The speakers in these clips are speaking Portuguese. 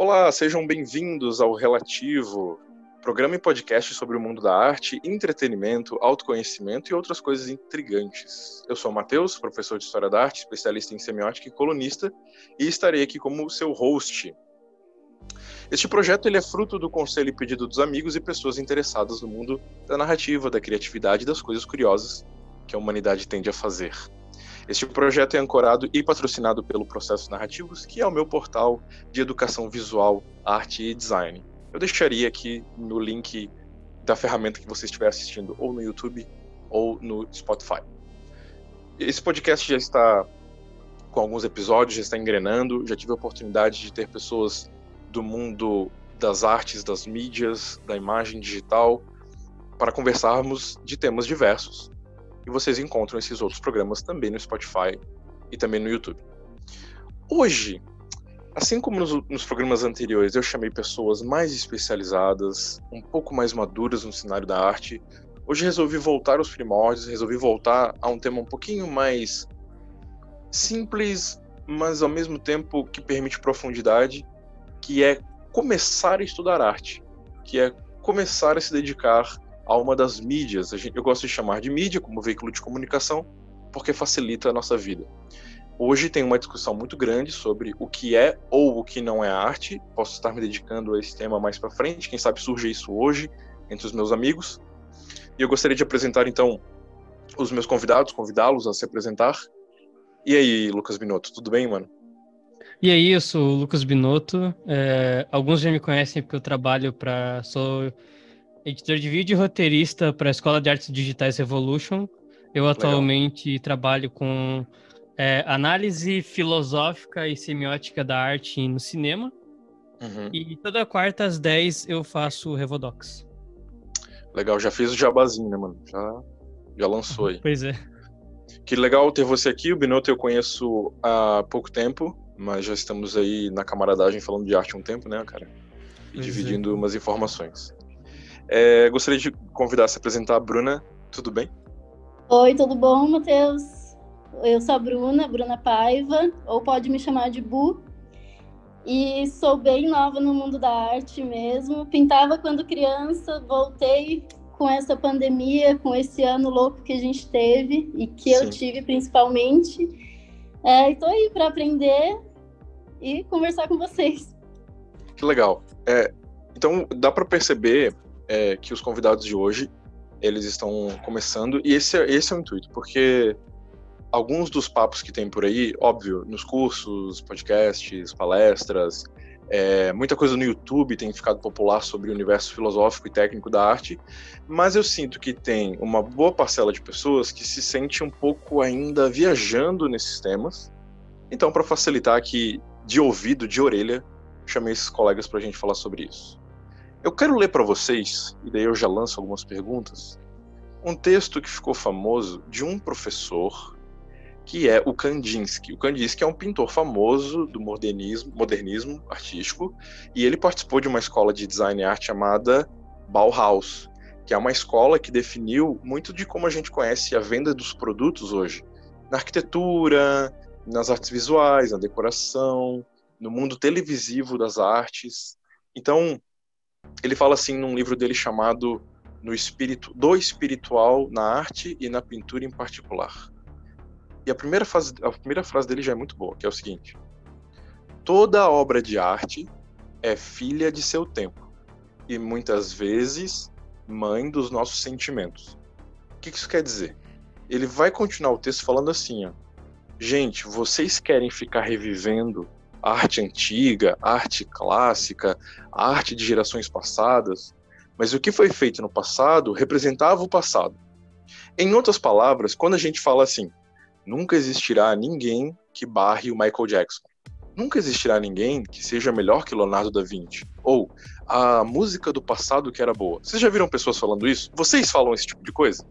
Olá, sejam bem-vindos ao Relativo, programa e podcast sobre o mundo da arte, entretenimento, autoconhecimento e outras coisas intrigantes. Eu sou o Matheus, professor de História da Arte, especialista em semiótica e colunista, e estarei aqui como seu host. Este projeto ele é fruto do conselho e pedido dos amigos e pessoas interessadas no mundo da narrativa, da criatividade e das coisas curiosas que a humanidade tende a fazer. Este projeto é ancorado e patrocinado pelo Processos Narrativos, que é o meu portal de educação visual, arte e design. Eu deixaria aqui no link da ferramenta que você estiver assistindo, ou no YouTube ou no Spotify. Esse podcast já está com alguns episódios, já está engrenando. Já tive a oportunidade de ter pessoas do mundo das artes, das mídias, da imagem digital, para conversarmos de temas diversos. E vocês encontram esses outros programas também no Spotify e também no YouTube. Hoje, assim como nos, nos, programas anteriores, eu chamei pessoas mais especializadas, um pouco mais maduras no cenário da arte. Hoje resolvi voltar aos primórdios, resolvi voltar a um tema um pouquinho mais simples, mas ao mesmo tempo que permite profundidade, que é começar a estudar arte, que é começar a se dedicar a uma das mídias. eu gosto de chamar de mídia como veículo de comunicação, porque facilita a nossa vida. Hoje tem uma discussão muito grande sobre o que é ou o que não é arte. Posso estar me dedicando a esse tema mais para frente, quem sabe surge isso hoje entre os meus amigos. E eu gostaria de apresentar então os meus convidados, convidá-los a se apresentar. E aí, Lucas Binotto, tudo bem, mano? E aí, eu sou o Lucas Binotto. É, alguns já me conhecem porque eu trabalho para. Sou editor de vídeo e roteirista para a Escola de Artes Digitais Revolution. Eu Legal. atualmente trabalho com é, análise filosófica e semiótica da arte no cinema. Uhum. E toda quarta às 10 eu faço Revodox. Legal, já fiz o jabazinho, né, mano? Já, já lançou aí. Pois é. Que legal ter você aqui. O Binotto eu conheço há pouco tempo, mas já estamos aí na camaradagem falando de arte há um tempo, né, cara? E pois dividindo é. umas informações. É, gostaria de convidar a se apresentar a Bruna. Tudo bem? Oi, tudo bom, Matheus? Eu sou a Bruna, Bruna Paiva, ou pode me chamar de Bu. E sou bem nova no mundo da arte mesmo. Pintava quando criança, voltei com essa pandemia, com esse ano louco que a gente teve e que Sim. eu tive principalmente. É, Estou aí para aprender e conversar com vocês. Que legal. É, então dá para perceber é, que os convidados de hoje eles estão começando e esse, é, esse é o intuito, porque alguns dos papos que tem por aí, óbvio, nos cursos, podcasts, palestras, é, muita coisa no YouTube tem ficado popular sobre o universo filosófico e técnico da arte, mas eu sinto que tem uma boa parcela de pessoas que se sente um pouco ainda viajando nesses temas. Então, para facilitar aqui de ouvido, de orelha, chamei esses colegas para a gente falar sobre isso. Eu quero ler para vocês, e daí eu já lanço algumas perguntas, um texto que ficou famoso de um professor que é o Kandinsky. O Kandinsky é um pintor famoso do modernismo, modernismo artístico e ele participou de uma escola de design e arte chamada Bauhaus, que é uma escola que definiu muito de como a gente conhece a venda dos produtos hoje, na arquitetura, nas artes visuais, na decoração, no mundo televisivo das artes. Então, ele fala assim num livro dele chamado No Espírito do Espiritual na Arte e na Pintura em Particular. E a primeira, frase, a primeira frase dele já é muito boa, que é o seguinte: Toda obra de arte é filha de seu tempo e muitas vezes mãe dos nossos sentimentos. O que isso quer dizer? Ele vai continuar o texto falando assim, ó. Gente, vocês querem ficar revivendo arte antiga, arte clássica, arte de gerações passadas, mas o que foi feito no passado representava o passado. Em outras palavras, quando a gente fala assim, nunca existirá ninguém que barre o Michael Jackson. Nunca existirá ninguém que seja melhor que Leonardo da Vinci. Ou a música do passado que era boa. Vocês já viram pessoas falando isso? Vocês falam esse tipo de coisa?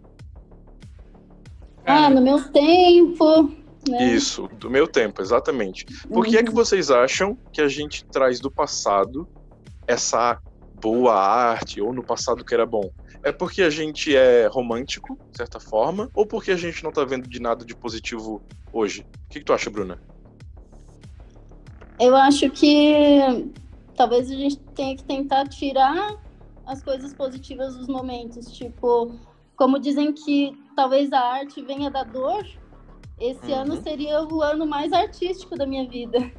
Ah, no meu tempo. Né? Isso, do meu tempo, exatamente. Por que uhum. é que uhum. vocês acham que a gente traz do passado essa boa arte, ou no passado que era bom? É porque a gente é romântico, de certa forma, ou porque a gente não tá vendo de nada de positivo hoje? O que, que tu acha, Bruna? Eu acho que talvez a gente tenha que tentar tirar as coisas positivas dos momentos. Tipo, como dizem que talvez a arte venha da dor, esse uhum. ano seria o ano mais artístico da minha vida.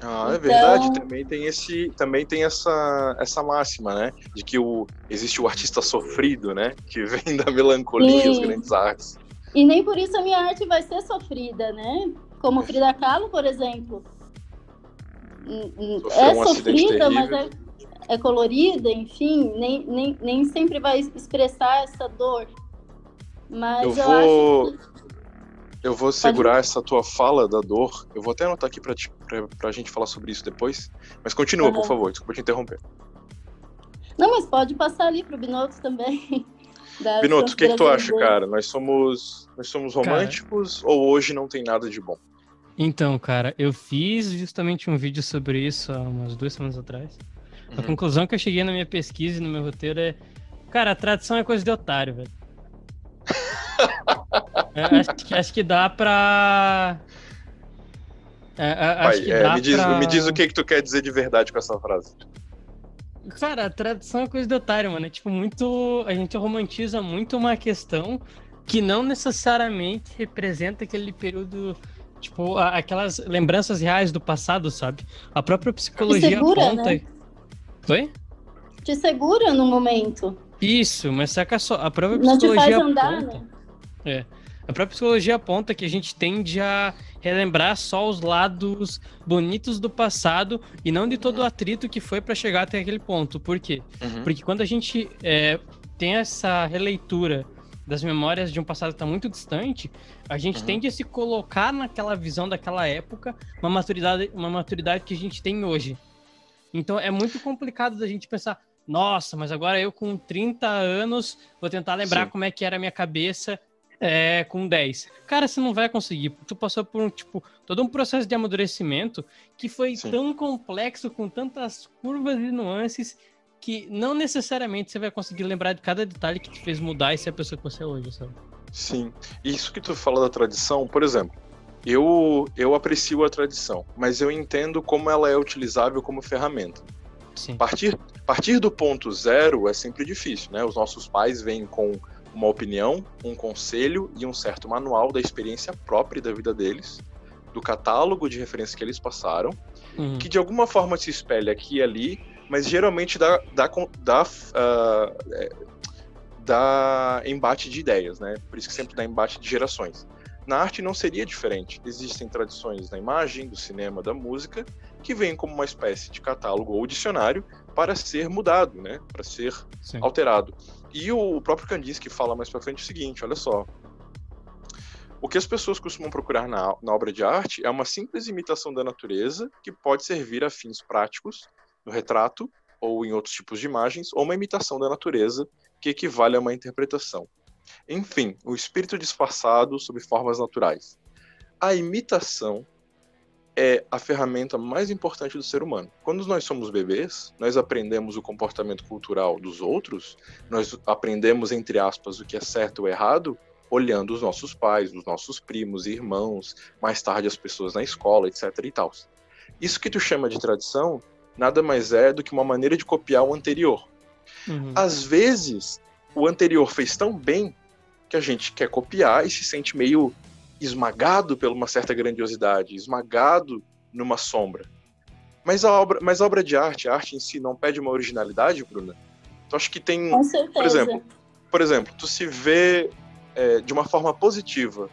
Ah, é então... verdade. Também tem esse, também tem essa, essa máxima, né? De que o, existe o artista sofrido, né? Que vem da melancolia Sim. as grandes artes. E nem por isso a minha arte vai ser sofrida, né? Como Frida Kahlo, por exemplo. Sofreu é um sofrida, mas é, é, colorida, enfim, nem, nem, nem sempre vai expressar essa dor. Mas eu, eu vou... acho que eu vou segurar pode... essa tua fala da dor. Eu vou até anotar aqui pra, pra, pra gente falar sobre isso depois. Mas continua, uhum. por favor. Desculpa te interromper. Não, mas pode passar ali pro Binoto também. Binoto, o que, que tu acha, cara? Nós somos, nós somos românticos cara... ou hoje não tem nada de bom? Então, cara, eu fiz justamente um vídeo sobre isso há umas duas semanas atrás. Uhum. A conclusão que eu cheguei na minha pesquisa e no meu roteiro é: cara, a tradição é coisa de otário, velho. É, acho, que, acho que dá pra. É, é acho que é, dá me, diz, pra... me diz o que, que tu quer dizer de verdade com essa frase. Cara, a tradução é coisa de otário, mano. É tipo, muito. A gente romantiza muito uma questão que não necessariamente representa aquele período. Tipo, aquelas lembranças reais do passado, sabe? A própria psicologia segura, aponta. Né? Oi? Te segura no momento. Isso, mas saca só, a própria psicologia. Não te faz andar, aponta... né? É. A própria psicologia aponta que a gente tende a relembrar só os lados bonitos do passado e não de todo o atrito que foi para chegar até aquele ponto. Por quê? Uhum. Porque quando a gente é, tem essa releitura das memórias de um passado que está muito distante, a gente uhum. tende a se colocar naquela visão daquela época, uma maturidade, uma maturidade que a gente tem hoje. Então é muito complicado da gente pensar, nossa, mas agora eu com 30 anos vou tentar lembrar Sim. como é que era a minha cabeça é, com 10. Cara, você não vai conseguir. Tu passou por um, tipo, todo um processo de amadurecimento que foi Sim. tão complexo, com tantas curvas e nuances, que não necessariamente você vai conseguir lembrar de cada detalhe que te fez mudar e ser a pessoa que você é hoje, sabe? Sim. Isso que tu fala da tradição, por exemplo, eu, eu aprecio a tradição, mas eu entendo como ela é utilizável como ferramenta. Sim. Partir, partir do ponto zero é sempre difícil, né? Os nossos pais vêm com uma opinião, um conselho e um certo manual da experiência própria da vida deles, do catálogo de referências que eles passaram, uhum. que de alguma forma se espelha aqui e ali, mas geralmente dá, dá, dá, uh, é, dá embate de ideias, né? Por isso que sempre dá embate de gerações. Na arte não seria diferente. Existem tradições da imagem, do cinema, da música, que vêm como uma espécie de catálogo ou dicionário para ser mudado, né? Para ser Sim. alterado. E o próprio Kandinsky fala mais para frente o seguinte, olha só. O que as pessoas costumam procurar na, na obra de arte é uma simples imitação da natureza que pode servir a fins práticos, no retrato ou em outros tipos de imagens, ou uma imitação da natureza que equivale a uma interpretação. Enfim, o espírito disfarçado sob formas naturais. A imitação é a ferramenta mais importante do ser humano. Quando nós somos bebês, nós aprendemos o comportamento cultural dos outros, nós aprendemos, entre aspas, o que é certo ou errado, olhando os nossos pais, os nossos primos e irmãos, mais tarde as pessoas na escola, etc. e tal. Isso que tu chama de tradição nada mais é do que uma maneira de copiar o anterior. Uhum. Às vezes, o anterior fez tão bem que a gente quer copiar e se sente meio esmagado por uma certa grandiosidade, esmagado numa sombra. Mas a obra, mas a obra de arte, a arte em si não pede uma originalidade, Bruna? Tu acha que tem, Com certeza. por exemplo, por exemplo, tu se vê é, de uma forma positiva.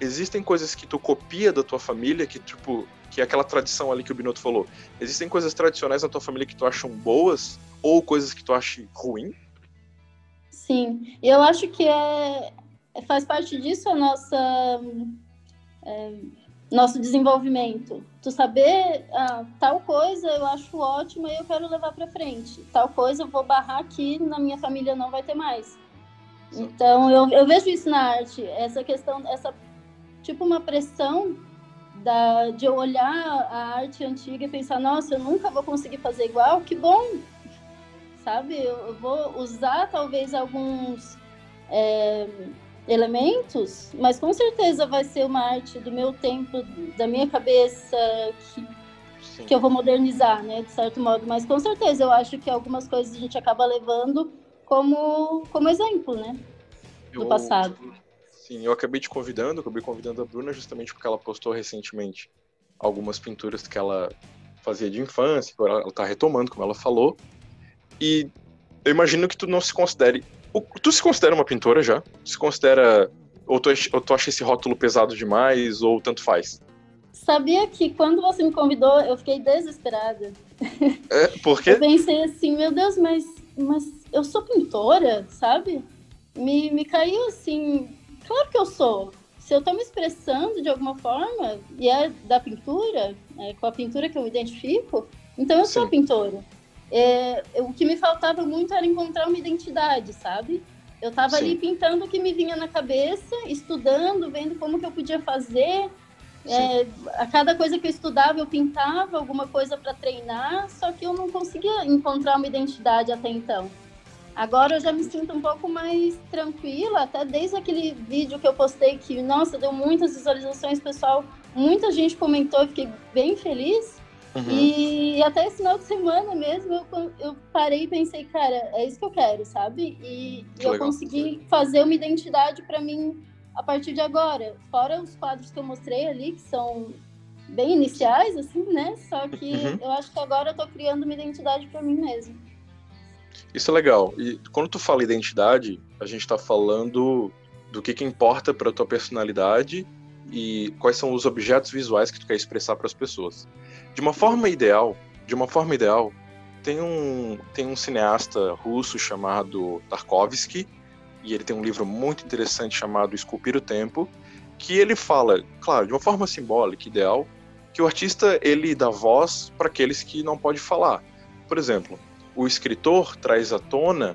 Existem coisas que tu copia da tua família, que tipo, que é aquela tradição ali que o Binotto falou. Existem coisas tradicionais na tua família que tu acham boas ou coisas que tu acha ruim? Sim, eu acho que é faz parte disso a nossa é, nosso desenvolvimento. Tu saber ah, tal coisa eu acho ótima e eu quero levar para frente. Tal coisa eu vou barrar aqui na minha família não vai ter mais. Então eu, eu vejo isso na arte, essa questão, essa tipo uma pressão da, de eu olhar a arte antiga e pensar, nossa, eu nunca vou conseguir fazer igual, que bom, sabe? Eu, eu vou usar talvez alguns é, elementos, mas com certeza vai ser uma arte do meu tempo, da minha cabeça, que, Sim. que eu vou modernizar, né, de certo modo. Mas com certeza eu acho que algumas coisas a gente acaba levando como, como exemplo, né, do eu, passado. Sim, eu acabei te convidando, acabei convidando a Bruna justamente porque ela postou recentemente algumas pinturas que ela fazia de infância, ela está retomando, como ela falou. E eu imagino que tu não se considere. Tu se considera uma pintora já? Se considera. Ou tu, ou tu acha esse rótulo pesado demais, ou tanto faz? Sabia que quando você me convidou, eu fiquei desesperada. É, por quê? Eu pensei assim, meu Deus, mas, mas eu sou pintora, sabe? Me, me caiu assim. Claro que eu sou. Se eu estou me expressando de alguma forma, e é da pintura, é com a pintura que eu me identifico, então eu Sim. sou pintora. É, o que me faltava muito era encontrar uma identidade, sabe? Eu estava ali pintando o que me vinha na cabeça, estudando, vendo como que eu podia fazer. É, a cada coisa que eu estudava, eu pintava alguma coisa para treinar, só que eu não conseguia encontrar uma identidade até então. Agora eu já me sinto um pouco mais tranquila, até desde aquele vídeo que eu postei que, nossa, deu muitas visualizações, pessoal, muita gente comentou, eu fiquei bem feliz. Uhum. E, até esse final de semana mesmo eu, eu parei e pensei, cara, é isso que eu quero, sabe? E, eu consegui fazer uma identidade para mim a partir de agora. Fora os quadros que eu mostrei ali, que são bem iniciais, assim, né? Só que uhum. eu acho que agora eu tô criando uma identidade para mim mesmo. Isso é legal. E quando tu fala identidade, a gente está falando do que, que importa para tua personalidade e quais são os objetos visuais que tu quer expressar para as pessoas. De uma forma ideal, de uma forma ideal, tem um tem um cineasta russo chamado Tarkovsky e ele tem um livro muito interessante chamado Esculpir o Tempo, que ele fala, claro, de uma forma simbólica, ideal, que o artista ele dá voz para aqueles que não pode falar. Por exemplo, o escritor traz à tona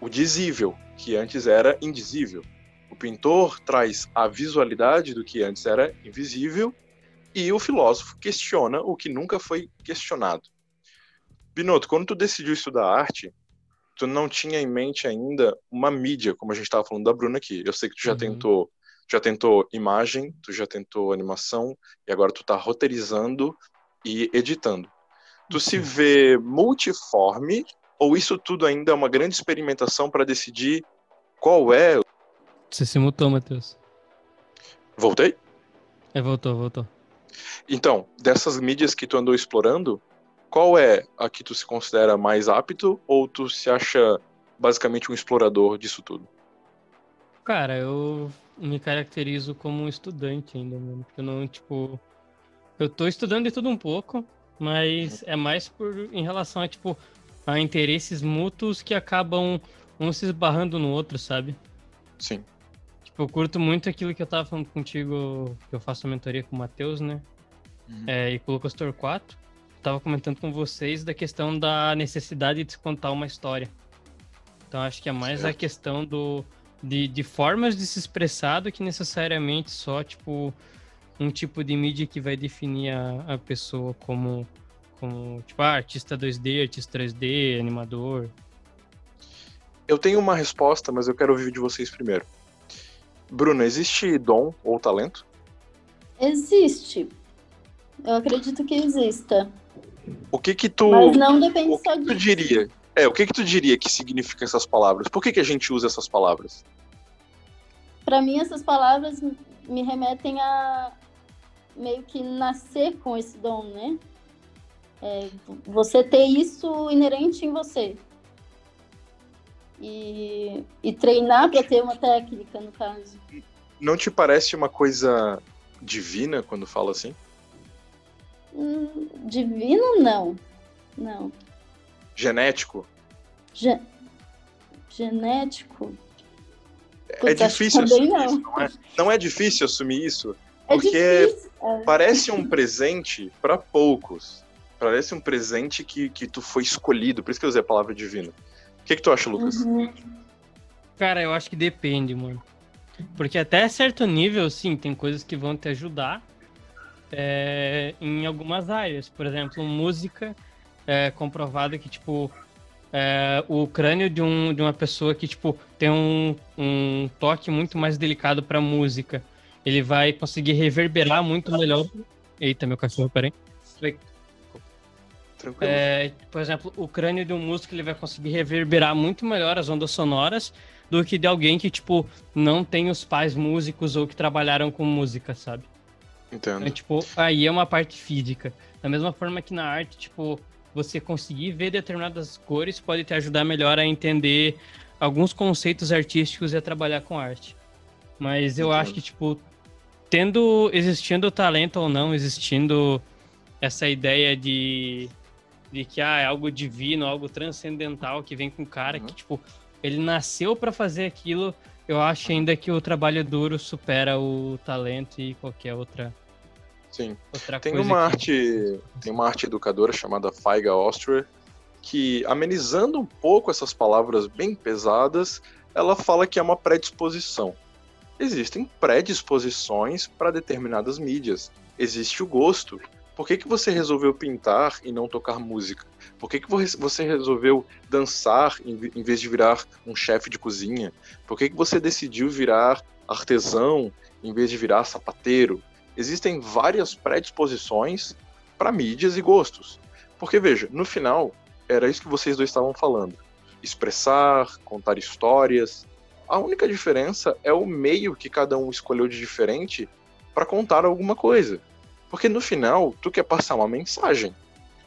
o dizível, que antes era indizível. O pintor traz a visualidade do que antes era invisível e o filósofo questiona o que nunca foi questionado. Binotto, quando tu decidiu estudar arte, tu não tinha em mente ainda uma mídia, como a gente estava falando da Bruna aqui. Eu sei que tu já uhum. tentou, já tentou imagem, tu já tentou animação e agora tu está roteirizando e editando. Tu se vê multiforme ou isso tudo ainda é uma grande experimentação para decidir qual é? Você se mutou, Matheus. Voltei? É, voltou, voltou. Então, dessas mídias que tu andou explorando, qual é a que tu se considera mais apto ou tu se acha basicamente um explorador disso tudo? Cara, eu me caracterizo como um estudante ainda, mano. Porque eu não, tipo. Eu tô estudando de tudo um pouco, mas é mais por em relação a, tipo, a interesses mútuos que acabam um se esbarrando no outro, sabe? Sim. Tipo, eu curto muito aquilo que eu tava falando contigo, que eu faço a mentoria com o Matheus, né? Uhum. É, e com o Lucas Torquato. tava comentando com vocês da questão da necessidade de se contar uma história. Então acho que é mais certo. a questão do, de, de formas de se expressar do que necessariamente só, tipo, um tipo de mídia que vai definir a, a pessoa como, como tipo, ah, artista 2D, artista 3D, animador. Eu tenho uma resposta, mas eu quero ouvir de vocês primeiro. Bruna, existe dom ou talento? Existe. Eu acredito que exista. O que que tu. Mas não depende o que só que disso. tu diria? É, o que que tu diria que significa essas palavras? Por que que a gente usa essas palavras? Para mim, essas palavras me remetem a meio que nascer com esse dom, né? É, você ter isso inerente em você e, e treinar para ter uma técnica, no caso. Não te parece uma coisa divina quando fala assim? Hum, divino, não. Não. Genético? Ge genético? É é difícil assumir não. isso, não é? Não é difícil assumir isso? É porque é parece um presente para poucos. Parece um presente que, que tu foi escolhido, por isso que eu usei a palavra divino que, que tu acha, Lucas? Uhum. Cara, eu acho que depende, mano. Porque até certo nível, sim, tem coisas que vão te ajudar é, em algumas áreas. Por exemplo, música é comprovado que, tipo, é, o crânio de, um, de uma pessoa que, tipo, tem um, um toque muito mais delicado pra música. Ele vai conseguir reverberar muito melhor. Eita, meu cachorro, peraí. Tranquilo. É, por exemplo, o crânio de um músico ele vai conseguir reverberar muito melhor as ondas sonoras do que de alguém que, tipo, não tem os pais músicos ou que trabalharam com música, sabe? Entendo. Então, tipo, aí é uma parte física. Da mesma forma que na arte, tipo, você conseguir ver determinadas cores pode te ajudar melhor a entender alguns conceitos artísticos e a trabalhar com arte. Mas eu Entendo. acho que, tipo, tendo, existindo talento ou não, existindo essa ideia de de que ah, é algo divino, algo transcendental que vem com o cara uhum. que, tipo, ele nasceu para fazer aquilo. Eu acho ainda que o trabalho duro supera o talento e qualquer outra. Sim. Outra tem uma arte, tem uma arte educadora chamada Feiga Austria que amenizando um pouco essas palavras bem pesadas, ela fala que é uma predisposição. Existem predisposições para determinadas mídias. Existe o gosto, por que, que você resolveu pintar e não tocar música? Por que, que você resolveu dançar em vez de virar um chefe de cozinha? Por que, que você decidiu virar artesão em vez de virar sapateiro? Existem várias predisposições para mídias e gostos. Porque, veja, no final, era isso que vocês dois estavam falando. Expressar, contar histórias. A única diferença é o meio que cada um escolheu de diferente para contar alguma coisa. Porque no final, tu quer passar uma mensagem.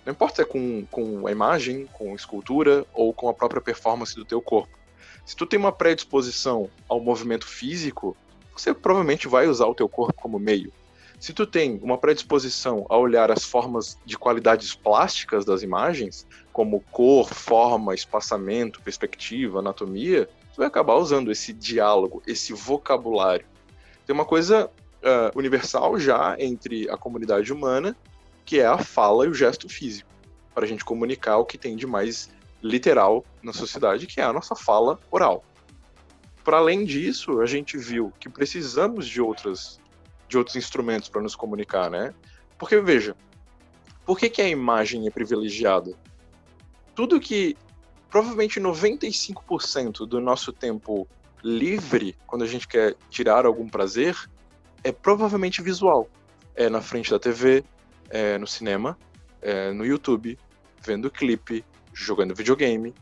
Não importa se é com, com a imagem, com escultura ou com a própria performance do teu corpo. Se tu tem uma predisposição ao movimento físico, você provavelmente vai usar o teu corpo como meio. Se tu tem uma predisposição a olhar as formas de qualidades plásticas das imagens, como cor, forma, espaçamento, perspectiva, anatomia, tu vai acabar usando esse diálogo, esse vocabulário. Tem uma coisa uh, universal já entre a comunidade humana, que é a fala e o gesto físico, para a gente comunicar o que tem de mais literal na sociedade, que é a nossa fala oral. Para além disso, a gente viu que precisamos de outras de outros instrumentos para nos comunicar, né? Porque veja, por que, que a imagem é privilegiada? Tudo que provavelmente 95% do nosso tempo livre, quando a gente quer tirar algum prazer, é provavelmente visual. É na frente da TV, é no cinema, é no YouTube, vendo clipe, jogando videogame,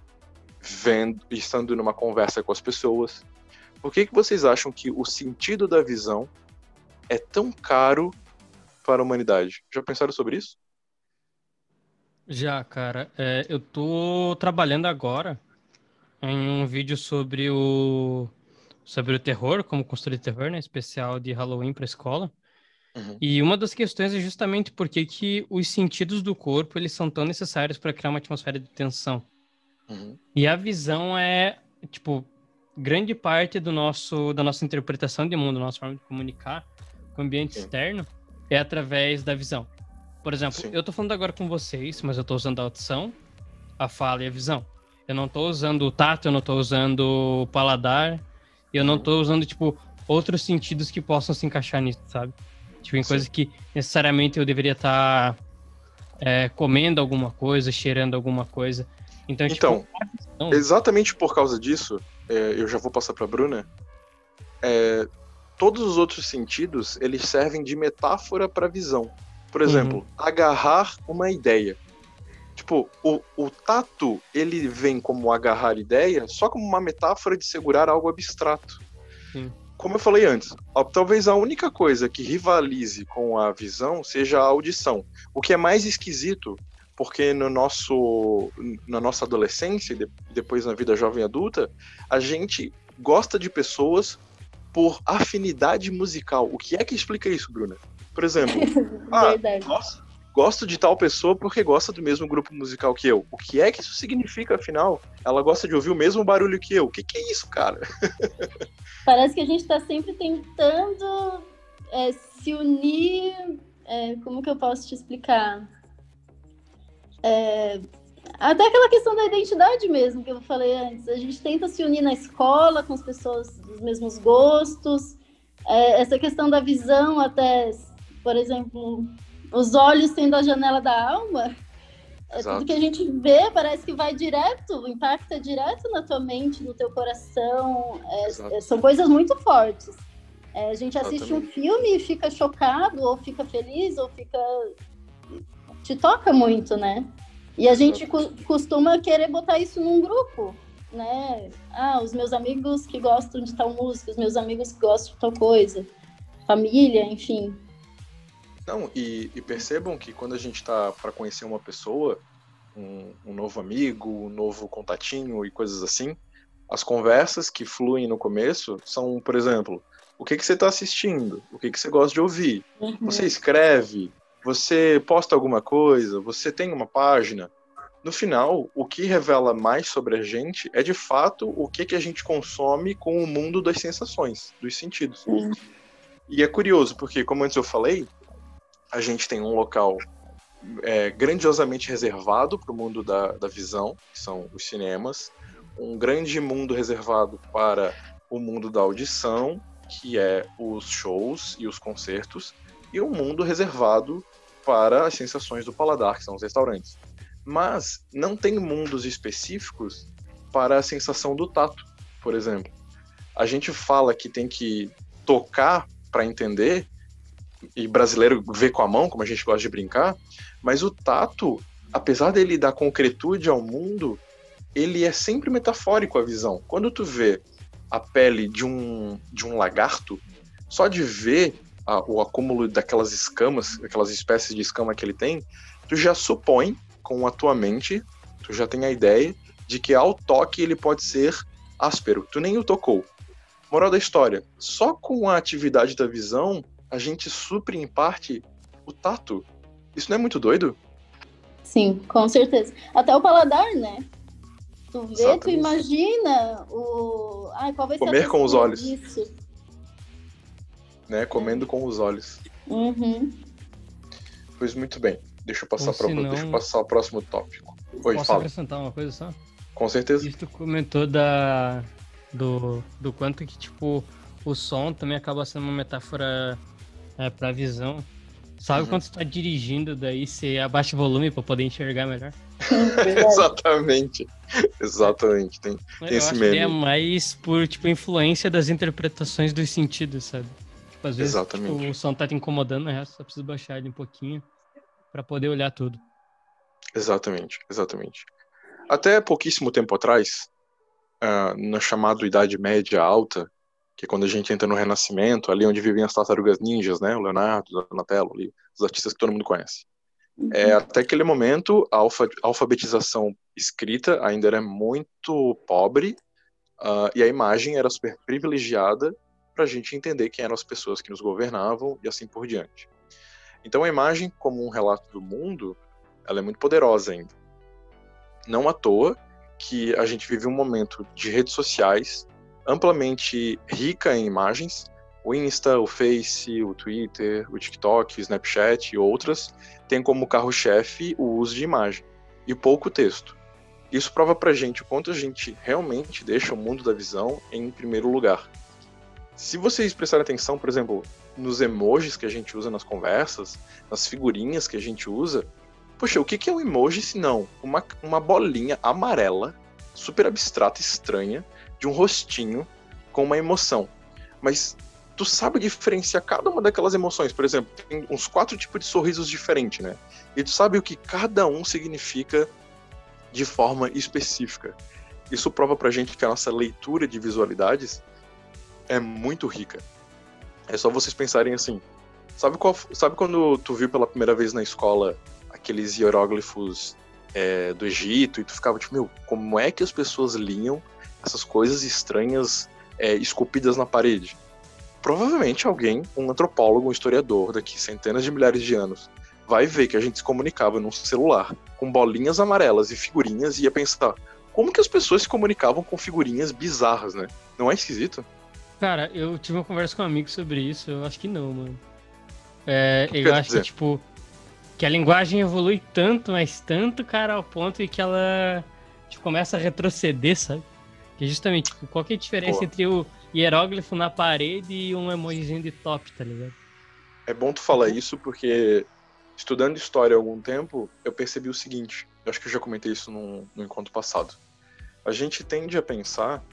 vendo, estando numa conversa com as pessoas. Por que, que vocês acham que o sentido da visão é tão caro para a humanidade? Já pensaram sobre isso? Já, cara. É, eu tô trabalhando agora em um vídeo sobre o sobre o terror, como construir terror, né? Especial de Halloween para escola. Uhum. E uma das questões é justamente por que os sentidos do corpo eles são tão necessários para criar uma atmosfera de tensão. Uhum. E a visão é, tipo, grande parte do nosso da nossa interpretação de mundo, nossa forma de comunicar com o ambiente Sim. externo é através da visão. Por exemplo, Sim. eu estou falando agora com vocês, mas eu estou usando a audição, a fala e a visão. Eu não estou usando o tato, eu não estou usando o paladar, e eu não tô usando, tipo, outros sentidos que possam se encaixar nisso, sabe? Tipo, em Sim. coisas que necessariamente eu deveria estar tá, é, comendo alguma coisa, cheirando alguma coisa. Então, então tipo, exatamente por causa disso, é, eu já vou passar pra Bruna. É, todos os outros sentidos, eles servem de metáfora para visão. Por exemplo, uhum. agarrar uma ideia. Tipo, o, o tato, ele vem como agarrar ideia só como uma metáfora de segurar algo abstrato. Sim. Como eu falei antes, talvez a única coisa que rivalize com a visão seja a audição. O que é mais esquisito, porque no nosso, na nossa adolescência e depois na vida jovem adulta, a gente gosta de pessoas por afinidade musical. O que é que explica isso, Bruna? Por exemplo, ah, nossa, gosto de tal pessoa porque gosta do mesmo grupo musical que eu. O que é que isso significa, afinal? Ela gosta de ouvir o mesmo barulho que eu. O que, que é isso, cara? Parece que a gente está sempre tentando é, se unir. É, como que eu posso te explicar? É, até aquela questão da identidade mesmo que eu falei antes. A gente tenta se unir na escola com as pessoas dos mesmos gostos. É, essa questão da visão, até, por exemplo, os olhos sendo a janela da alma, é tudo que a gente vê parece que vai direto, impacta direto na tua mente, no teu coração. É, é são coisas muito fortes. É, a gente assiste Exatamente. um filme e fica chocado, ou fica feliz, ou fica. te toca muito, né? E a gente cu costuma querer botar isso num grupo, né? Ah, os meus amigos que gostam de tal música, os meus amigos que gostam de tal coisa, família, enfim. Não, e, e percebam que quando a gente tá para conhecer uma pessoa, um, um, novo amigo, um novo contatinho e coisas assim, as conversas que fluem no começo são, por exemplo, o que, que você está assistindo, o que, que você gosta de ouvir, uhum. você escreve, você posta alguma coisa, você tem uma página. No final, o que revela mais sobre a gente é de fato o que, que a gente consome com o mundo das sensações, dos sentidos. Uhum. E é curioso, porque, como antes eu falei, a gente tem um local é, grandiosamente reservado para o mundo da, da visão, que são os cinemas, um grande mundo reservado para o mundo da audição, que é os shows e os concertos, e um mundo reservado para as sensações do paladar, que são os restaurantes. Mas não tem mundos específicos para a sensação do tato, por exemplo. A gente fala que tem que tocar para entender, e brasileiro vê com a mão, como a gente gosta de brincar, mas o tato, apesar dele dar concretude ao mundo, ele é sempre metafórico a visão. Quando tu vê a pele de um, de um lagarto, só de ver a, o acúmulo daquelas escamas, aquelas espécies de escama que ele tem, tu já supõe com a tua mente, tu já tem a ideia de que ao toque ele pode ser áspero. Tu nem o tocou. Moral da história: só com a atividade da visão a gente supre em parte o tato. Isso não é muito doido? Sim, com certeza. Até o paladar, né? Tu vê, Exatamente. tu imagina o. Ai, qual vai Comer com os olhos. Disso? Né? Comendo com os olhos. Uhum. Pois muito bem. Deixa eu passar para não... deixa eu passar o próximo tópico. Oi, Posso fala. acrescentar uma coisa só? Com certeza. Isso tu comentou da do, do quanto que tipo o som também acaba sendo uma metáfora é, para visão. Sabe uhum. quando você tá dirigindo, daí você abaixa o volume para poder enxergar melhor? Exatamente. Exatamente. Tem, tem esse meme. Que é mais por tipo influência das interpretações dos sentidos, sabe? Tipo, às vezes tipo, o som tá te incomodando, né? Só precisa baixar ele um pouquinho para poder olhar tudo. Exatamente, exatamente. Até pouquíssimo tempo atrás, uh, na chamada Idade Média Alta, que é quando a gente entra no Renascimento, ali onde viviam as tartarugas ninjas, né? O Leonardo, o Donatello, ali, os artistas que todo mundo conhece. É, uhum. até aquele momento, a alfa, alfabetização escrita ainda era muito pobre uh, e a imagem era super privilegiada para a gente entender quem eram as pessoas que nos governavam e assim por diante. Então a imagem, como um relato do mundo, ela é muito poderosa ainda. Não à toa que a gente vive um momento de redes sociais amplamente rica em imagens, o Insta, o Face, o Twitter, o TikTok, o Snapchat e outras têm como carro-chefe o uso de imagem e pouco texto. Isso prova pra gente o quanto a gente realmente deixa o mundo da visão em primeiro lugar. Se vocês prestarem atenção, por exemplo, nos emojis que a gente usa nas conversas, nas figurinhas que a gente usa, poxa, o que é um emoji se não uma, uma bolinha amarela, super abstrata, estranha, de um rostinho com uma emoção? Mas tu sabe diferenciar cada uma daquelas emoções. Por exemplo, tem uns quatro tipos de sorrisos diferentes, né? E tu sabe o que cada um significa de forma específica. Isso prova pra gente que a nossa leitura de visualidades é muito rica. É só vocês pensarem assim. Sabe, qual, sabe quando tu viu pela primeira vez na escola aqueles hieróglifos é, do Egito e tu ficava tipo, meu, como é que as pessoas liam essas coisas estranhas é, esculpidas na parede? provavelmente alguém, um antropólogo, um historiador daqui centenas de milhares de anos, vai ver que a gente se comunicava num celular com bolinhas amarelas e figurinhas e ia pensar como que as pessoas se comunicavam com figurinhas bizarras, né? Não é esquisito? Cara, eu tive uma conversa com um amigo sobre isso, eu acho que não, mano. É, eu acho dizer? que, tipo, que a linguagem evolui tanto, mas tanto, cara, ao ponto de que ela tipo, começa a retroceder, sabe? Que justamente, tipo, qual que é a diferença Pô. entre o hieróglifo na parede e um emojizinho de top, tá ligado? É bom tu falar isso porque estudando história há algum tempo, eu percebi o seguinte, eu acho que eu já comentei isso no, no encontro passado. A gente tende a pensar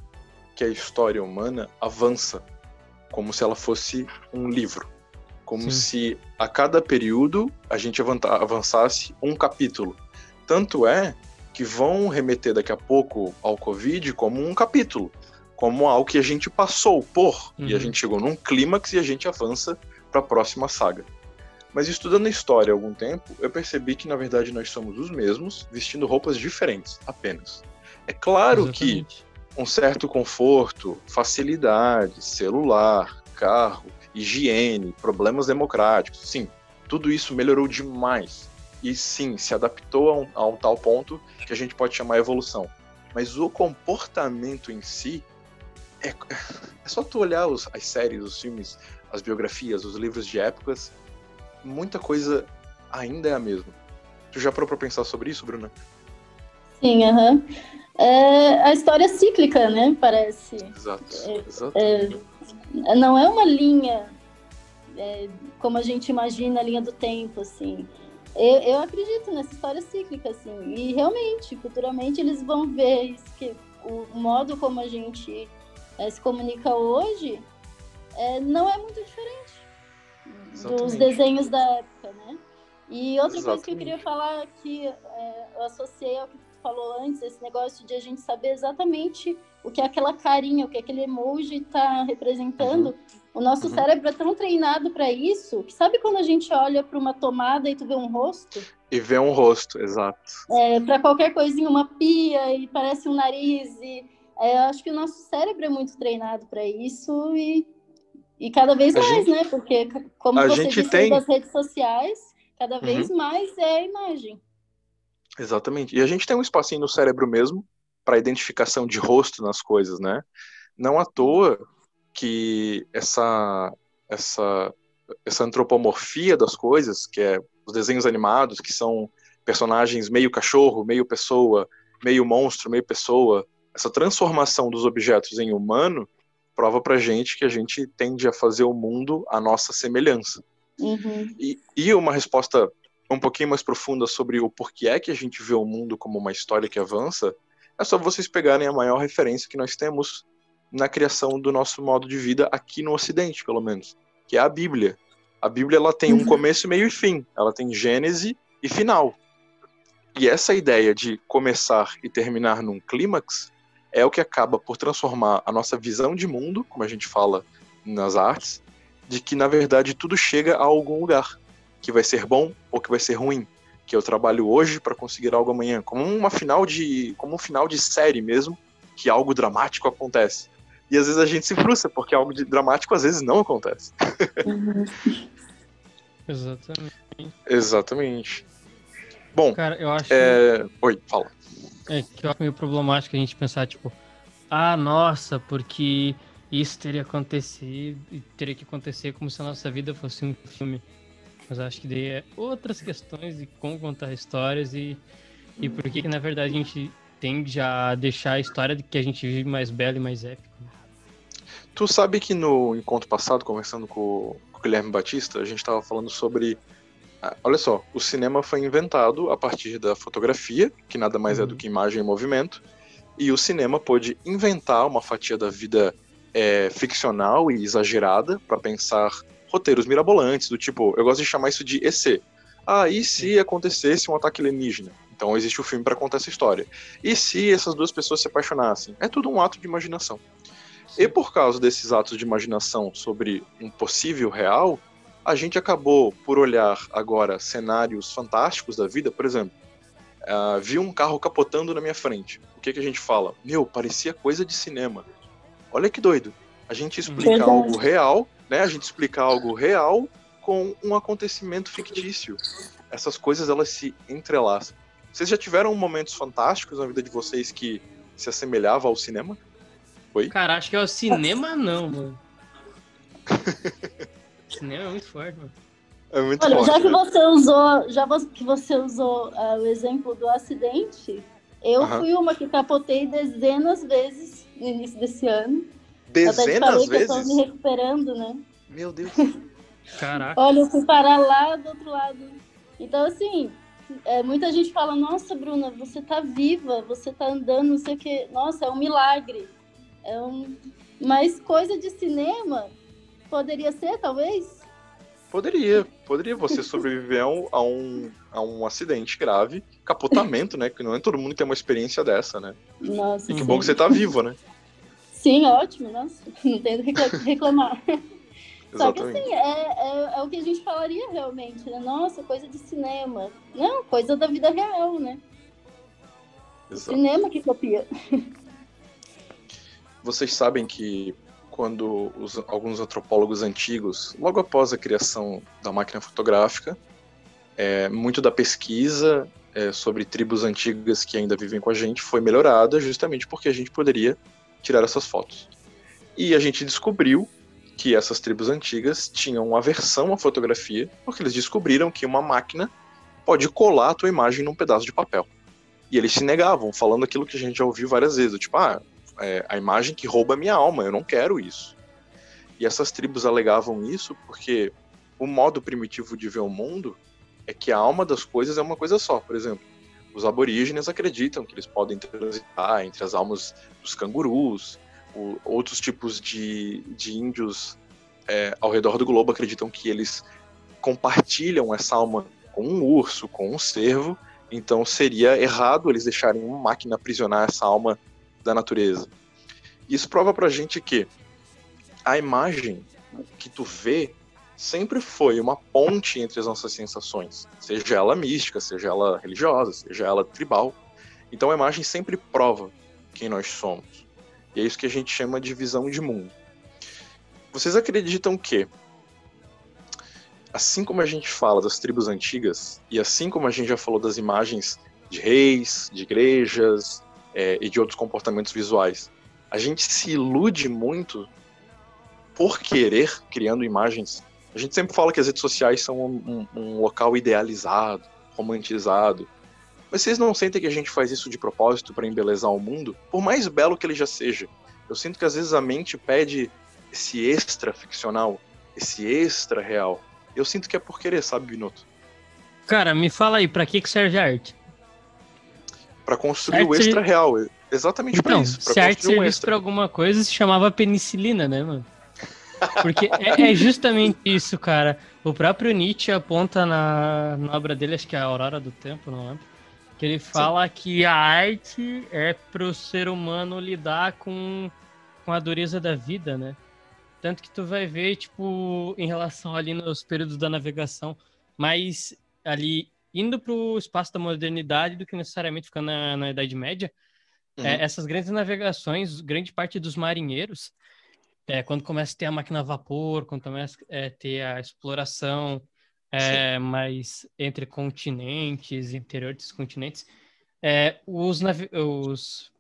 que a história humana avança como se ela fosse um livro. Como Sim. se a cada período a gente avançasse um capítulo. Tanto é que vão remeter daqui a pouco ao Covid como um capítulo, como algo que a gente passou por, e a Uhum. gente chegou num clímax e a gente avança para a próxima saga. Mas estudando a história há algum tempo, eu percebi que na verdade nós somos os mesmos, vestindo roupas diferentes, apenas. É claro que Exatamente. um certo conforto, facilidade, celular, carro, higiene, problemas democráticos, sim, tudo isso melhorou demais. E sim, se adaptou a um, a um tal ponto que a gente pode chamar evolução. Mas o comportamento em si é, é só tu olhar os- as séries, os filmes, as biografias, os livros de épocas, muita coisa ainda é a mesma. Tu já parou pra pensar sobre isso, Bruna? Sim, aham. É, a história é cíclica, né? Parece. Exato. É, Exato. Não é uma linha é, como a gente imagina a linha do tempo, assim. Eu, eu acredito nessa história cíclica, assim. E realmente, futuramente eles vão ver isso, que o modo como a gente é, se comunica hoje é, não é muito diferente dos Exatamente. desenhos da época, né? E outra coisa que eu Exatamente. queria falar que é, eu associei ao que tu falou antes, esse negócio de a gente saber exatamente o que aquela carinha, o que aquele emoji está representando. O nosso Uhum. cérebro é tão treinado para isso que sabe quando a gente olha para uma tomada e tu vê um rosto? E ver um rosto, exato. É, para qualquer coisinha, uma pia e parece um nariz. E, é, eu acho que o nosso cérebro é muito treinado para isso e, e cada vez A mais, gente- né? Porque, como a você gente disse tem- Uhum. das redes sociais, cada vez mais é a imagem. Exatamente. E a gente tem um espacinho no cérebro mesmo para identificação de rosto nas coisas, né? Não à toa que essa essa essa antropomorfia das coisas, que é os desenhos animados, que são personagens meio cachorro, meio pessoa, meio monstro, meio pessoa, essa transformação dos objetos em humano prova pra gente que a gente tende a fazer o mundo à nossa semelhança. Uhum. E, e uma resposta um pouquinho mais profunda sobre o porquê é que a gente vê o mundo como uma história que avança, é só vocês pegarem a maior referência que nós temos na criação do nosso modo de vida aqui no Ocidente, pelo menos, que é a Bíblia. A Bíblia ela tem um Uhum. começo, meio e fim. Ela tem gênese e final. E essa ideia de começar e terminar num clímax é o que acaba por transformar a nossa visão de mundo, como a gente fala nas artes, de que na verdade tudo chega a algum lugar, que vai ser bom ou que vai ser ruim, que eu trabalho hoje para conseguir algo amanhã, como uma final de, como um final de série mesmo, que algo dramático acontece. E às vezes a gente se frustra porque algo de dramático às vezes não acontece. Uhum. Exatamente. Exatamente. Bom, Cara, eu acho é... oi, fala. é, que eu acho meio problemático a gente pensar, tipo, ah, nossa, porque isso teria acontecido e teria que acontecer como se a nossa vida fosse um filme. Mas eu acho que daí é outras questões de como contar histórias e, e por que, que, na verdade, a gente tende a deixar a história que a gente vive mais bela e mais épica. né? Tu sabe que no encontro passado, conversando com, com o Guilherme Batista, a gente estava falando sobre. ah, Olha só, o cinema foi inventado a partir da fotografia, que nada mais é Uhum. do que imagem em movimento, e o cinema pôde inventar uma fatia da vida é, ficcional e exagerada para pensar roteiros mirabolantes, do tipo, eu gosto de chamar isso de EC. Ah, e se acontecesse um ataque alienígena? Então existe o filme para contar essa história. E se essas duas pessoas se apaixonassem? É tudo um ato de imaginação. E por causa desses atos de imaginação sobre um possível real, a gente acabou por olhar agora cenários fantásticos da vida, por exemplo, ah, vi um carro capotando na minha frente. O que, que a gente fala? Meu, parecia coisa de cinema. Olha que doido. A gente explica Verdade. algo real, né? A gente explica algo real com um acontecimento fictício. Essas coisas elas se entrelaçam. Vocês já tiveram momentos fantásticos na vida de vocês que se assemelhava ao cinema? Cara, acho que é o cinema, não, mano. cinema é muito forte, mano. É muito Olha, forte, já que né? você usou, já que você usou ah, o exemplo do acidente, eu fui uma que capotei dezenas vezes no início desse ano. Dezenas falei que eu tô me vezes? recuperando, né? Meu Deus. Caraca. Olha, eu fui parar lá do outro lado. Então, assim, é, muita gente fala, nossa, Bruna, você tá viva, você tá andando, não sei o quê. Nossa, é um milagre. É um... Mas coisa de cinema poderia ser, talvez? Poderia, poderia você sobreviver a um, a um, acidente grave, capotamento, né? Que não é todo mundo que tem uma experiência dessa, né? Nossa. E que sim. bom que você tá vivo, né? Sim, ótimo, nossa. Não tem que reclamar. Só que assim, é, é, é o que a gente falaria realmente, né? Nossa, coisa de cinema. Não, coisa da vida real, né? Exato. Cinema que copia. Vocês sabem que quando os- alguns antropólogos antigos, logo após a criação da máquina fotográfica, é, muito da pesquisa é, sobre tribos antigas que ainda vivem com a gente foi melhorada justamente porque a gente poderia tirar essas fotos. E a gente descobriu que essas tribos antigas tinham aversão à fotografia porque eles descobriram que uma máquina pode colar a tua imagem num pedaço de papel. E eles se negavam, falando aquilo que a gente já ouviu várias vezes, tipo, ah, é, a imagem que rouba a minha alma, eu não quero isso. E essas tribos alegavam isso porque o modo primitivo de ver o mundo é que a alma das coisas é uma coisa só. Por exemplo, os aborígenes acreditam que eles podem transitar entre as almas dos cangurus, o- outros tipos de, de índios é, ao redor do globo acreditam que eles compartilham essa alma com um urso, com um cervo, então seria errado eles deixarem uma máquina aprisionar essa alma da natureza. Isso prova pra gente que a imagem que tu vê sempre foi uma ponte entre as nossas sensações, seja ela mística, seja ela religiosa, seja ela tribal. Então a imagem sempre prova quem nós somos. E é isso que a gente chama de visão de mundo. Vocês acreditam que, assim como a gente fala das tribos antigas, e assim como a gente já falou das imagens de reis, de igrejas é, e de outros comportamentos visuais, a gente se ilude muito por querer criando imagens. A gente sempre fala que as redes sociais são um, um- um local idealizado, romantizado. Mas vocês não sentem que a gente faz isso de propósito para embelezar o mundo? Por mais belo que ele já seja. Eu sinto que às vezes a mente pede esse extra ficcional, esse extra real. Eu sinto que é por querer, sabe, Binotto? Cara, me fala aí, pra que, que serve a arte? Para construir o Arte- extra real. Exatamente Então, isso. Pra se a arte um servisse extra. pra alguma coisa, se chamava penicilina, né, mano? Porque é, é justamente isso, cara. O próprio Nietzsche aponta na, na obra dele, acho que é a Aurora do Tempo, não lembro. Que ele fala que a arte é pro ser humano lidar com, com a dureza da vida, né? Tanto que tu vai ver, tipo, em relação ali nos períodos da navegação, mais ali indo pro espaço da modernidade do que necessariamente ficando na, na Idade Média. Uhum. É, essas grandes navegações, grande parte dos marinheiros, é, quando começa a ter a máquina a vapor, quando começa a ter a exploração é, mais entre continentes, interior desses continentes, é, os, os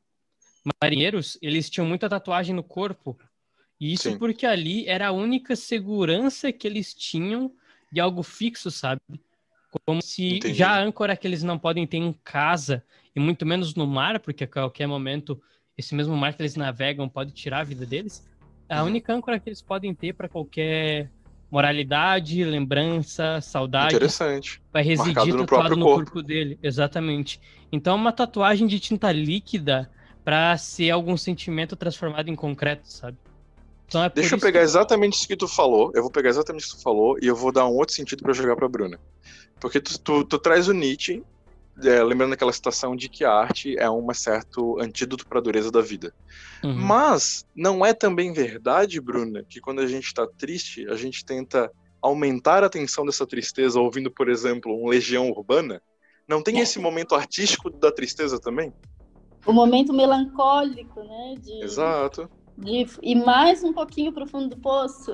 marinheiros, eles tinham muita tatuagem no corpo. E isso Sim. porque ali era a única segurança que eles tinham de algo fixo, sabe? Como se Entendi. já a âncora que eles não podem ter em casa, e muito menos no mar, porque a qualquer momento esse mesmo mar que eles navegam pode tirar a vida deles. A Uhum. única âncora que eles podem ter para qualquer moralidade, lembrança, saudade, Interessante. vai residir Marcado no tatuado próprio no corpo. corpo dele. Exatamente. Então, é uma tatuagem de tinta líquida para ser algum sentimento transformado em concreto, sabe? Então é Deixa eu pegar que- exatamente isso que tu falou. Eu vou pegar exatamente isso que tu falou e eu vou dar um outro sentido pra jogar pra Bruna. Porque tu, tu, tu traz o Nietzsche, é, lembrando aquela citação de que a arte é um certo antídoto pra dureza da vida. Uhum. Mas não é também verdade, Bruna, que quando a gente tá triste, a gente tenta aumentar a tensão dessa tristeza ouvindo, por exemplo, um Legião Urbana? Não tem esse momento artístico da tristeza também? O momento melancólico, né? De, Exato, de ir mais um pouquinho pro fundo do poço.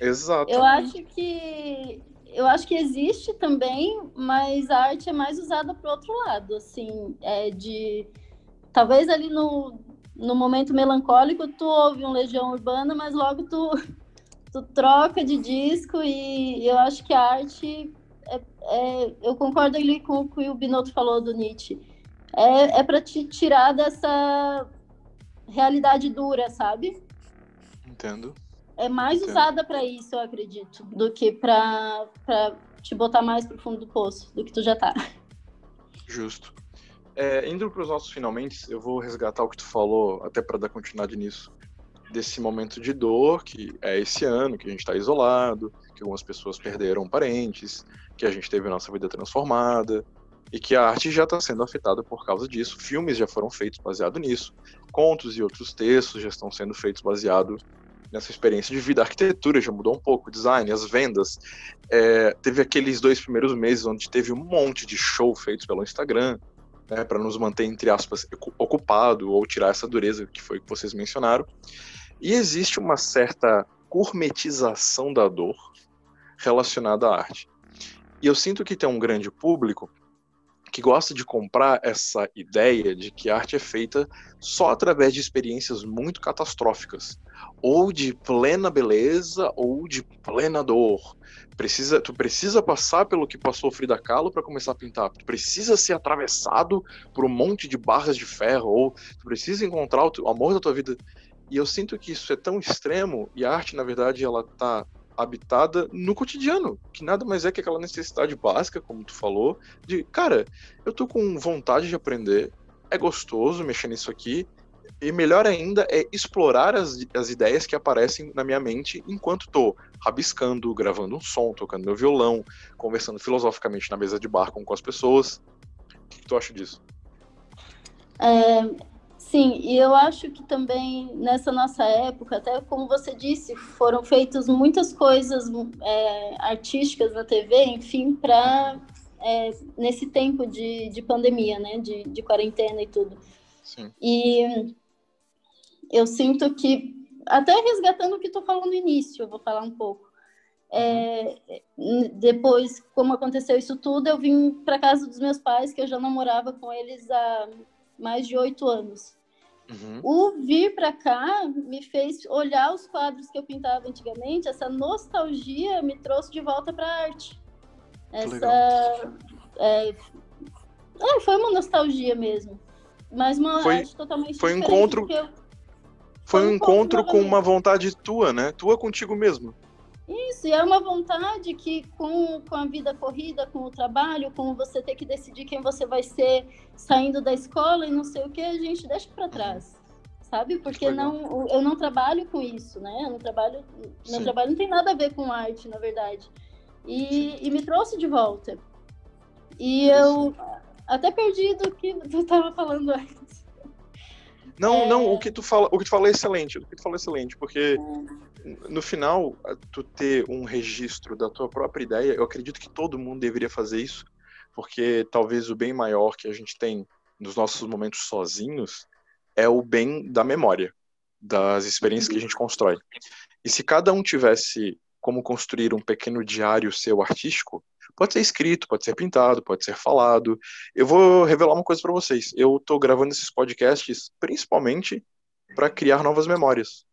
exato. Eu acho que eu acho que existe também, mas a arte é mais usada para outro lado, assim, é de talvez ali no, no momento melancólico tu ouve um Legião Urbana, mas logo tu tu troca de disco e eu acho que a arte é, é- eu concordo ali com o que o Binotto falou do Nietzsche. É, é para te tirar dessa realidade dura, sabe? Entendo. É mais Entendo. usada para isso, eu acredito, do que para te botar mais pro fundo do poço, do que tu já tá. Justo. É, indo para os nossos finalmente, eu vou resgatar o que tu falou, até para dar continuidade nisso. desse momento de dor que é esse ano, que a gente está isolado, que algumas pessoas perderam parentes, que a gente teve a nossa vida transformada, e que a arte já está sendo afetada por causa disso. Filmes já foram feitos baseado nisso, contos e outros textos já estão sendo feitos baseado nessa experiência de vida. A arquitetura já mudou um pouco, design, as vendas. É, teve aqueles dois primeiros meses onde teve um monte de show feitos pelo Instagram, né, para nos manter, entre aspas, ocupado ou tirar essa dureza que foi que vocês mencionaram. E existe uma certa gourmetização da dor relacionada à arte. E eu sinto que tem um grande público que gosta de comprar essa ideia de que a arte é feita só através de experiências muito catastróficas, ou de plena beleza, ou de plena dor. Precisa, tu precisa passar pelo que passou Frida Kahlo para começar a pintar. Tu precisa ser atravessado por um monte de barras de ferro, ou tu precisa encontrar o, amor da tua vida. E eu sinto que isso é tão extremo e a arte, na verdade, ela tá habitada no cotidiano, que nada mais é que aquela necessidade básica, como tu falou, de, cara, eu tô com vontade de aprender, é gostoso mexer nisso aqui, e melhor ainda é explorar as, as ideias que aparecem na minha mente enquanto tô rabiscando, gravando um som, tocando meu violão, conversando filosoficamente na mesa de bar com, com as pessoas. O que, que tu acha disso? É, Sim, e eu acho que também nessa nossa época, até como você disse, foram feitas muitas coisas é, artísticas na TV, enfim, para é, nesse tempo de, de pandemia, né, de, de quarentena e tudo. Sim. E eu sinto que, até resgatando o que tu falou no início, eu vou falar um pouco. É, depois, como aconteceu isso tudo, eu vim para casa dos meus pais, que eu já não morava com eles há mais de oito anos. Uhum. O vir para cá me fez olhar os quadros que eu pintava antigamente, essa nostalgia me trouxe de volta para a arte. Essa é, é, foi uma nostalgia mesmo, mas uma foi, arte totalmente foi um encontro. Eu... Foi um encontro com uma vontade tua, né? Tua contigo mesmo. Isso, e é uma vontade que com, com a vida corrida, com o trabalho, com você ter que decidir quem você vai ser saindo da escola e não sei o que, a gente deixa para trás. Sabe? Porque não, eu não trabalho com isso, né? Eu não trabalho, meu trabalho não tem nada a ver com arte, na verdade. E, e me trouxe de volta. E eu até perdi do que tu estava falando antes. Não, é... não, o que tu fala, o que tu fala é excelente, o que tu fala é excelente, porque é no final, tu ter um registro da tua própria ideia, eu acredito que todo mundo deveria fazer isso, porque talvez o bem maior que a gente tem nos nossos momentos sozinhos é o bem da memória, das experiências que a gente constrói. E se cada um tivesse como construir um pequeno diário seu artístico, pode ser escrito, pode ser pintado, pode ser falado. Eu vou revelar uma coisa para vocês. Eu estou gravando esses podcasts principalmente para criar novas memórias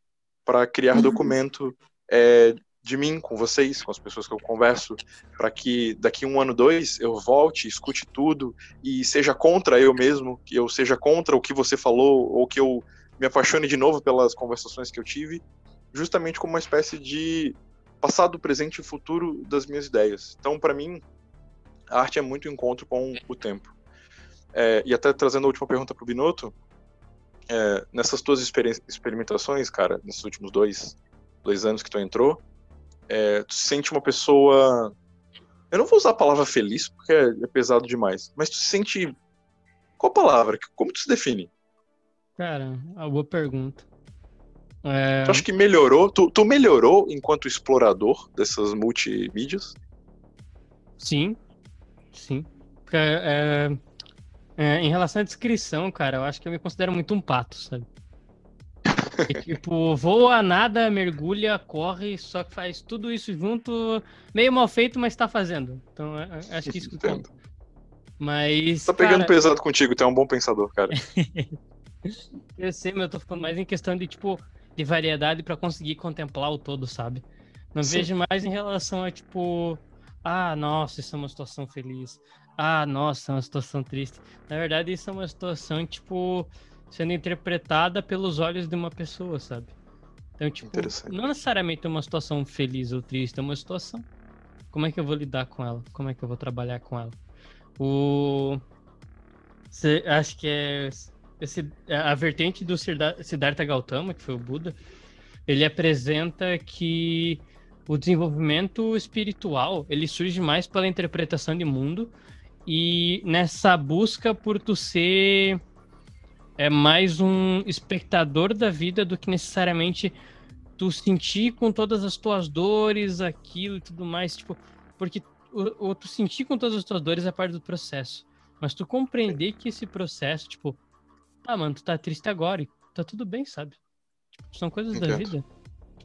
para criar uhum. documento é, de mim com vocês, com as pessoas que eu converso, para que daqui um ano, dois, eu volte, escute tudo e seja contra eu mesmo, que eu seja contra o que você falou, ou que eu me apaixone de novo pelas conversações que eu tive, justamente como uma espécie de passado, presente e futuro das minhas ideias. Então, para mim, a arte é muito encontro com o tempo. É, e até trazendo a última pergunta para o Binotto, é, nessas tuas experimentações, cara, nesses últimos dois, dois anos que tu entrou, é, tu se sente uma pessoa. Eu não vou usar a palavra feliz porque é, é pesado demais, mas tu se sente. Qual palavra? Como tu se define? Cara, uma boa pergunta. É... Tu acha que melhorou? Tu, tu melhorou enquanto explorador dessas multimídias? Sim, sim. Porque, é, é, em relação à descrição, cara, eu acho que eu me considero muito um pato, sabe? E, tipo, voa, nada, mergulha, corre, só que faz tudo isso junto, meio mal feito, mas tá fazendo. Então, é, é, acho que isso que conta. Mas. Tá pegando cara... pesado contigo, tu é um bom pensador, cara. eu sei, mas eu tô ficando mais em questão de, tipo, de variedade para conseguir contemplar o todo, sabe? Não Sim. vejo mais em relação a, tipo, ah, nossa, isso é uma situação feliz ah, nossa, é uma situação triste. Na verdade, isso é uma situação, tipo, sendo interpretada pelos olhos de uma pessoa, sabe? Então, tipo, não necessariamente é uma situação feliz ou triste, é uma situação. Como é que eu vou lidar com ela? Como é que eu vou trabalhar com ela? O. acho que é esse, a vertente do Siddhartha Gautama, que foi o Buda, ele apresenta que o desenvolvimento espiritual ele surge mais pela interpretação de mundo e nessa busca por tu ser é mais um espectador da vida do que necessariamente tu sentir com todas as tuas dores aquilo e tudo mais tipo porque o, o tu sentir com todas as tuas dores é parte do processo. Mas tu compreender que esse processo tipo ah mano tu tá triste agora e tá tudo bem sabe tipo, são coisas Entendo. da vida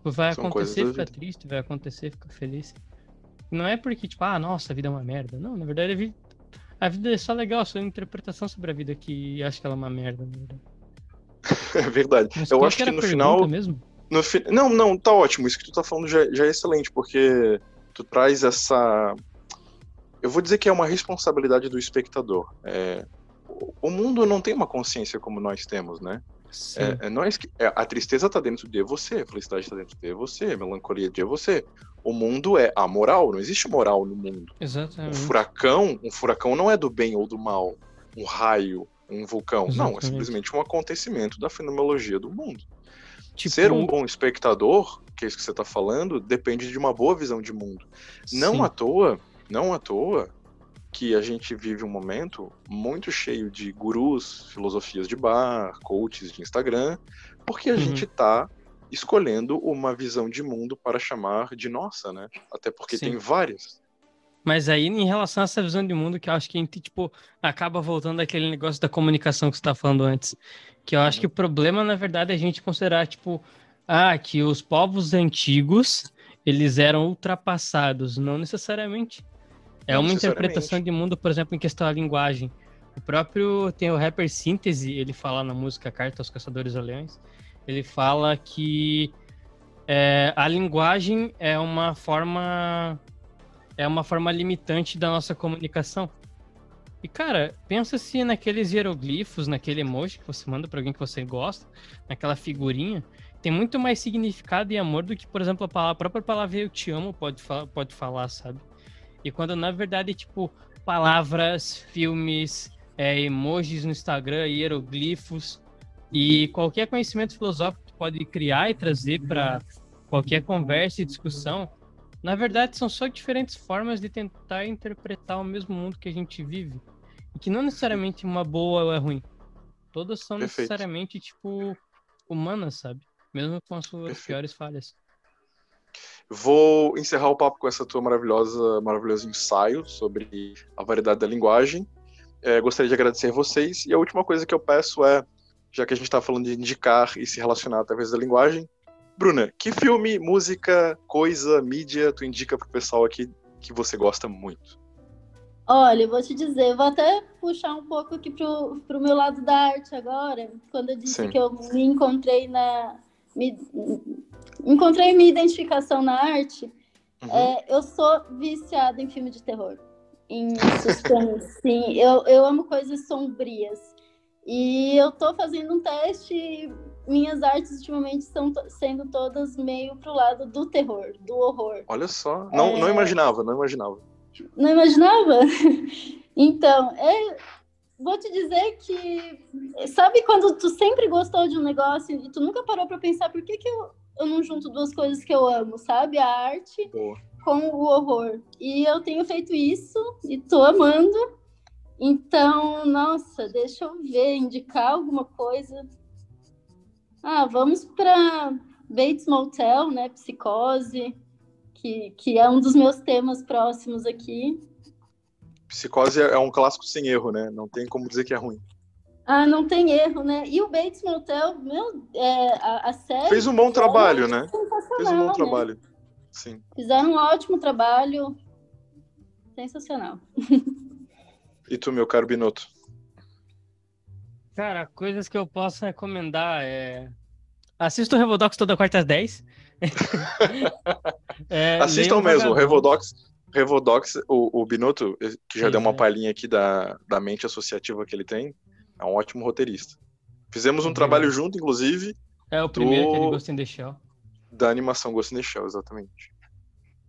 Tipo, vai São acontecer, fica triste, vai acontecer, fica feliz. Não é porque, tipo, ah, nossa, a vida é uma merda. Não, na verdade, a vida, a vida é só legal, só uma interpretação sobre a vida que acho que ela é uma merda, na verdade. É verdade. Mas eu acho que, no final. Mesmo? No fi... Não, não, tá ótimo. Isso que tu tá falando já, já é excelente, porque tu traz essa. Eu vou dizer que é uma responsabilidade do espectador. É... O mundo não tem uma consciência como nós temos, né? É, é, nós que, é, a tristeza está dentro de você, a felicidade está dentro de você, a melancolia de você. O mundo é amoral, não existe moral no mundo. Exatamente. Um furacão, um furacão não é do bem ou do mal. Um raio, um vulcão. Exatamente. Não, é simplesmente um acontecimento da fenomenologia do mundo. Tipo... Ser um bom espectador, que é isso que você está falando, depende de uma boa visão de mundo. Sim. Não à toa, não à toa, que a gente vive um momento muito cheio de gurus, filosofias de bar, coaches de Instagram, porque a uhum. gente está escolhendo uma visão de mundo para chamar de nossa, né? Até porque Sim. tem várias. Mas aí, em relação a essa visão de mundo, que eu acho que a gente, tipo, acaba voltando àquele negócio da comunicação que você tá falando antes. Que eu acho que o problema, na verdade, é a gente considerar, tipo, ah, que os povos antigos, eles eram ultrapassados. Não necessariamente. É uma interpretação de mundo, por exemplo, em questão da linguagem. O próprio tem o rapper Síntese, ele fala na música Carta aos Caçadores Leões, ele fala que é, a linguagem é uma forma é uma forma limitante da nossa comunicação. E cara, pensa se naqueles hieroglifos, naquele emoji que você manda para alguém que você gosta, naquela figurinha, tem muito mais significado e amor do que, por exemplo, a, palavra, a própria palavra eu te amo pode, pode falar, sabe? E quando na verdade, tipo, palavras, filmes, é, emojis no Instagram, hieroglifos e qualquer conhecimento filosófico que pode criar e trazer para qualquer conversa e discussão, na verdade são só diferentes formas de tentar interpretar o mesmo mundo que a gente vive. E que não necessariamente uma boa ou é ruim. Todas são Perfeito. necessariamente, tipo, humanas, sabe? Mesmo com as suas Perfeito. piores falhas. Vou encerrar o papo com essa tua maravilhosa, maravilhoso ensaio sobre a variedade da linguagem. É, gostaria de agradecer vocês. E a última coisa que eu peço é, já que a gente está falando de indicar e se relacionar através da linguagem, Bruna, que filme, música, coisa, mídia tu indica pro pessoal aqui que você gosta muito? Olha, eu vou te dizer, vou até puxar um pouco aqui pro, pro meu lado da arte agora, quando eu disse Sim. que eu me encontrei na. Me, encontrei minha identificação na arte. Uhum. É, eu sou viciada em filme de terror, em suspense. Sim, eu, eu amo coisas sombrias. E eu tô fazendo um teste. Minhas artes ultimamente estão sendo todas meio pro lado do terror, do horror. Olha só, não, é... não imaginava, não imaginava. Não imaginava? então, é, vou te dizer que sabe quando tu sempre gostou de um negócio e tu nunca parou para pensar por que que eu eu não junto duas coisas que eu amo, sabe? A arte Boa. com o horror. E eu tenho feito isso e tô amando. Então, nossa, deixa eu ver, indicar alguma coisa. Ah, vamos para Bates Motel, né? Psicose, que, que é um dos meus temas próximos aqui. Psicose é um clássico sem erro, né? Não tem como dizer que é ruim. Ah, não tem erro, né? E o Bates Motel, meu, é, a, a, série. Fez um bom trabalho, né? Fez um bom né? trabalho. Sim. Fizeram um ótimo trabalho. Sensacional. E tu, meu caro Binotto? Cara, coisas que eu posso recomendar é. Assista o Revodox toda quarta às 10. é, Assistam mesmo, Revodox. Revodox, o, o Binotto, que já Sim, deu uma palhinha aqui da, da mente associativa que ele tem, é um ótimo roteirista. Fizemos um uhum. trabalho junto, inclusive. É o primeiro do... que ele Ghost in the Shell. Da animação Ghost in the Shell, exatamente.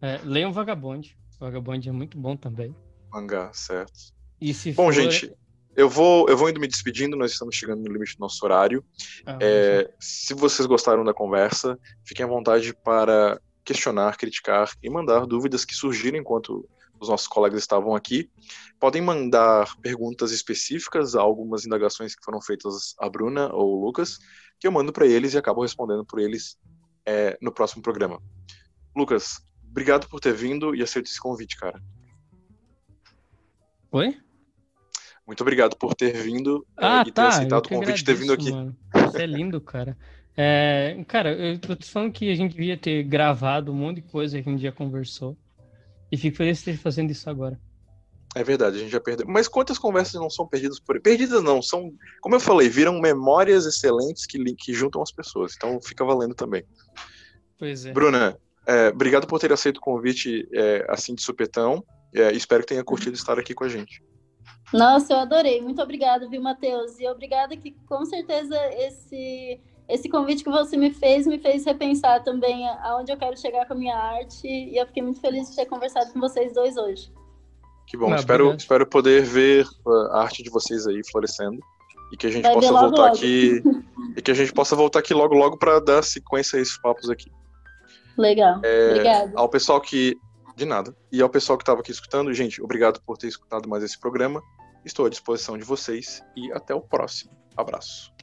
É, leiam Vagabond. Vagabond é muito bom também. Mangá, certo. Bom, for... gente. eu vou, eu vou indo me despedindo, nós estamos chegando no limite do nosso horário. Ah, É, se vocês gostaram da conversa, fiquem à vontade para questionar, criticar e mandar dúvidas que surgirem enquanto os nossos colegas estavam aqui. Podem mandar perguntas específicas a algumas indagações que foram feitas a Bruna ou o Lucas, que eu mando para eles e acabo respondendo por eles é, no próximo programa. Lucas, obrigado por ter vindo e aceito esse convite, cara. Oi? Muito obrigado por ter vindo é, Ah, e ter tá. aceitado eu o convite e ter vindo aqui. mano. Você é lindo, cara. É, cara, eu tô te falando que a gente devia ter gravado um monte de coisa que a gente já conversou. E fico feliz de esteja fazendo isso agora. É verdade, a gente já perdeu. Mas quantas conversas não são perdidas por Perdidas não, são, como eu falei, viram memórias excelentes que, que juntam as pessoas. Então fica valendo também. Pois é. Bruna, é, obrigado por ter aceito o convite é, assim de supetão. É, espero que tenha curtido estar aqui com a gente. Nossa, eu adorei. Muito obrigada, viu, Matheus? E obrigada que com certeza esse esse convite que você me fez me fez repensar também aonde eu quero chegar com a minha arte e eu fiquei muito feliz de ter conversado com vocês dois hoje. Que bom, espero, obrigado. espero poder ver a arte de vocês aí florescendo e que a gente Vai possa logo, voltar logo. aqui e que a gente possa voltar aqui logo logo para dar sequência a esses papos aqui. Legal. Obrigada. Ao pessoal que de nada e ao pessoal que estava aqui escutando, gente, obrigado por ter escutado mais esse programa. Estou à disposição de vocês e até o próximo. Abraço.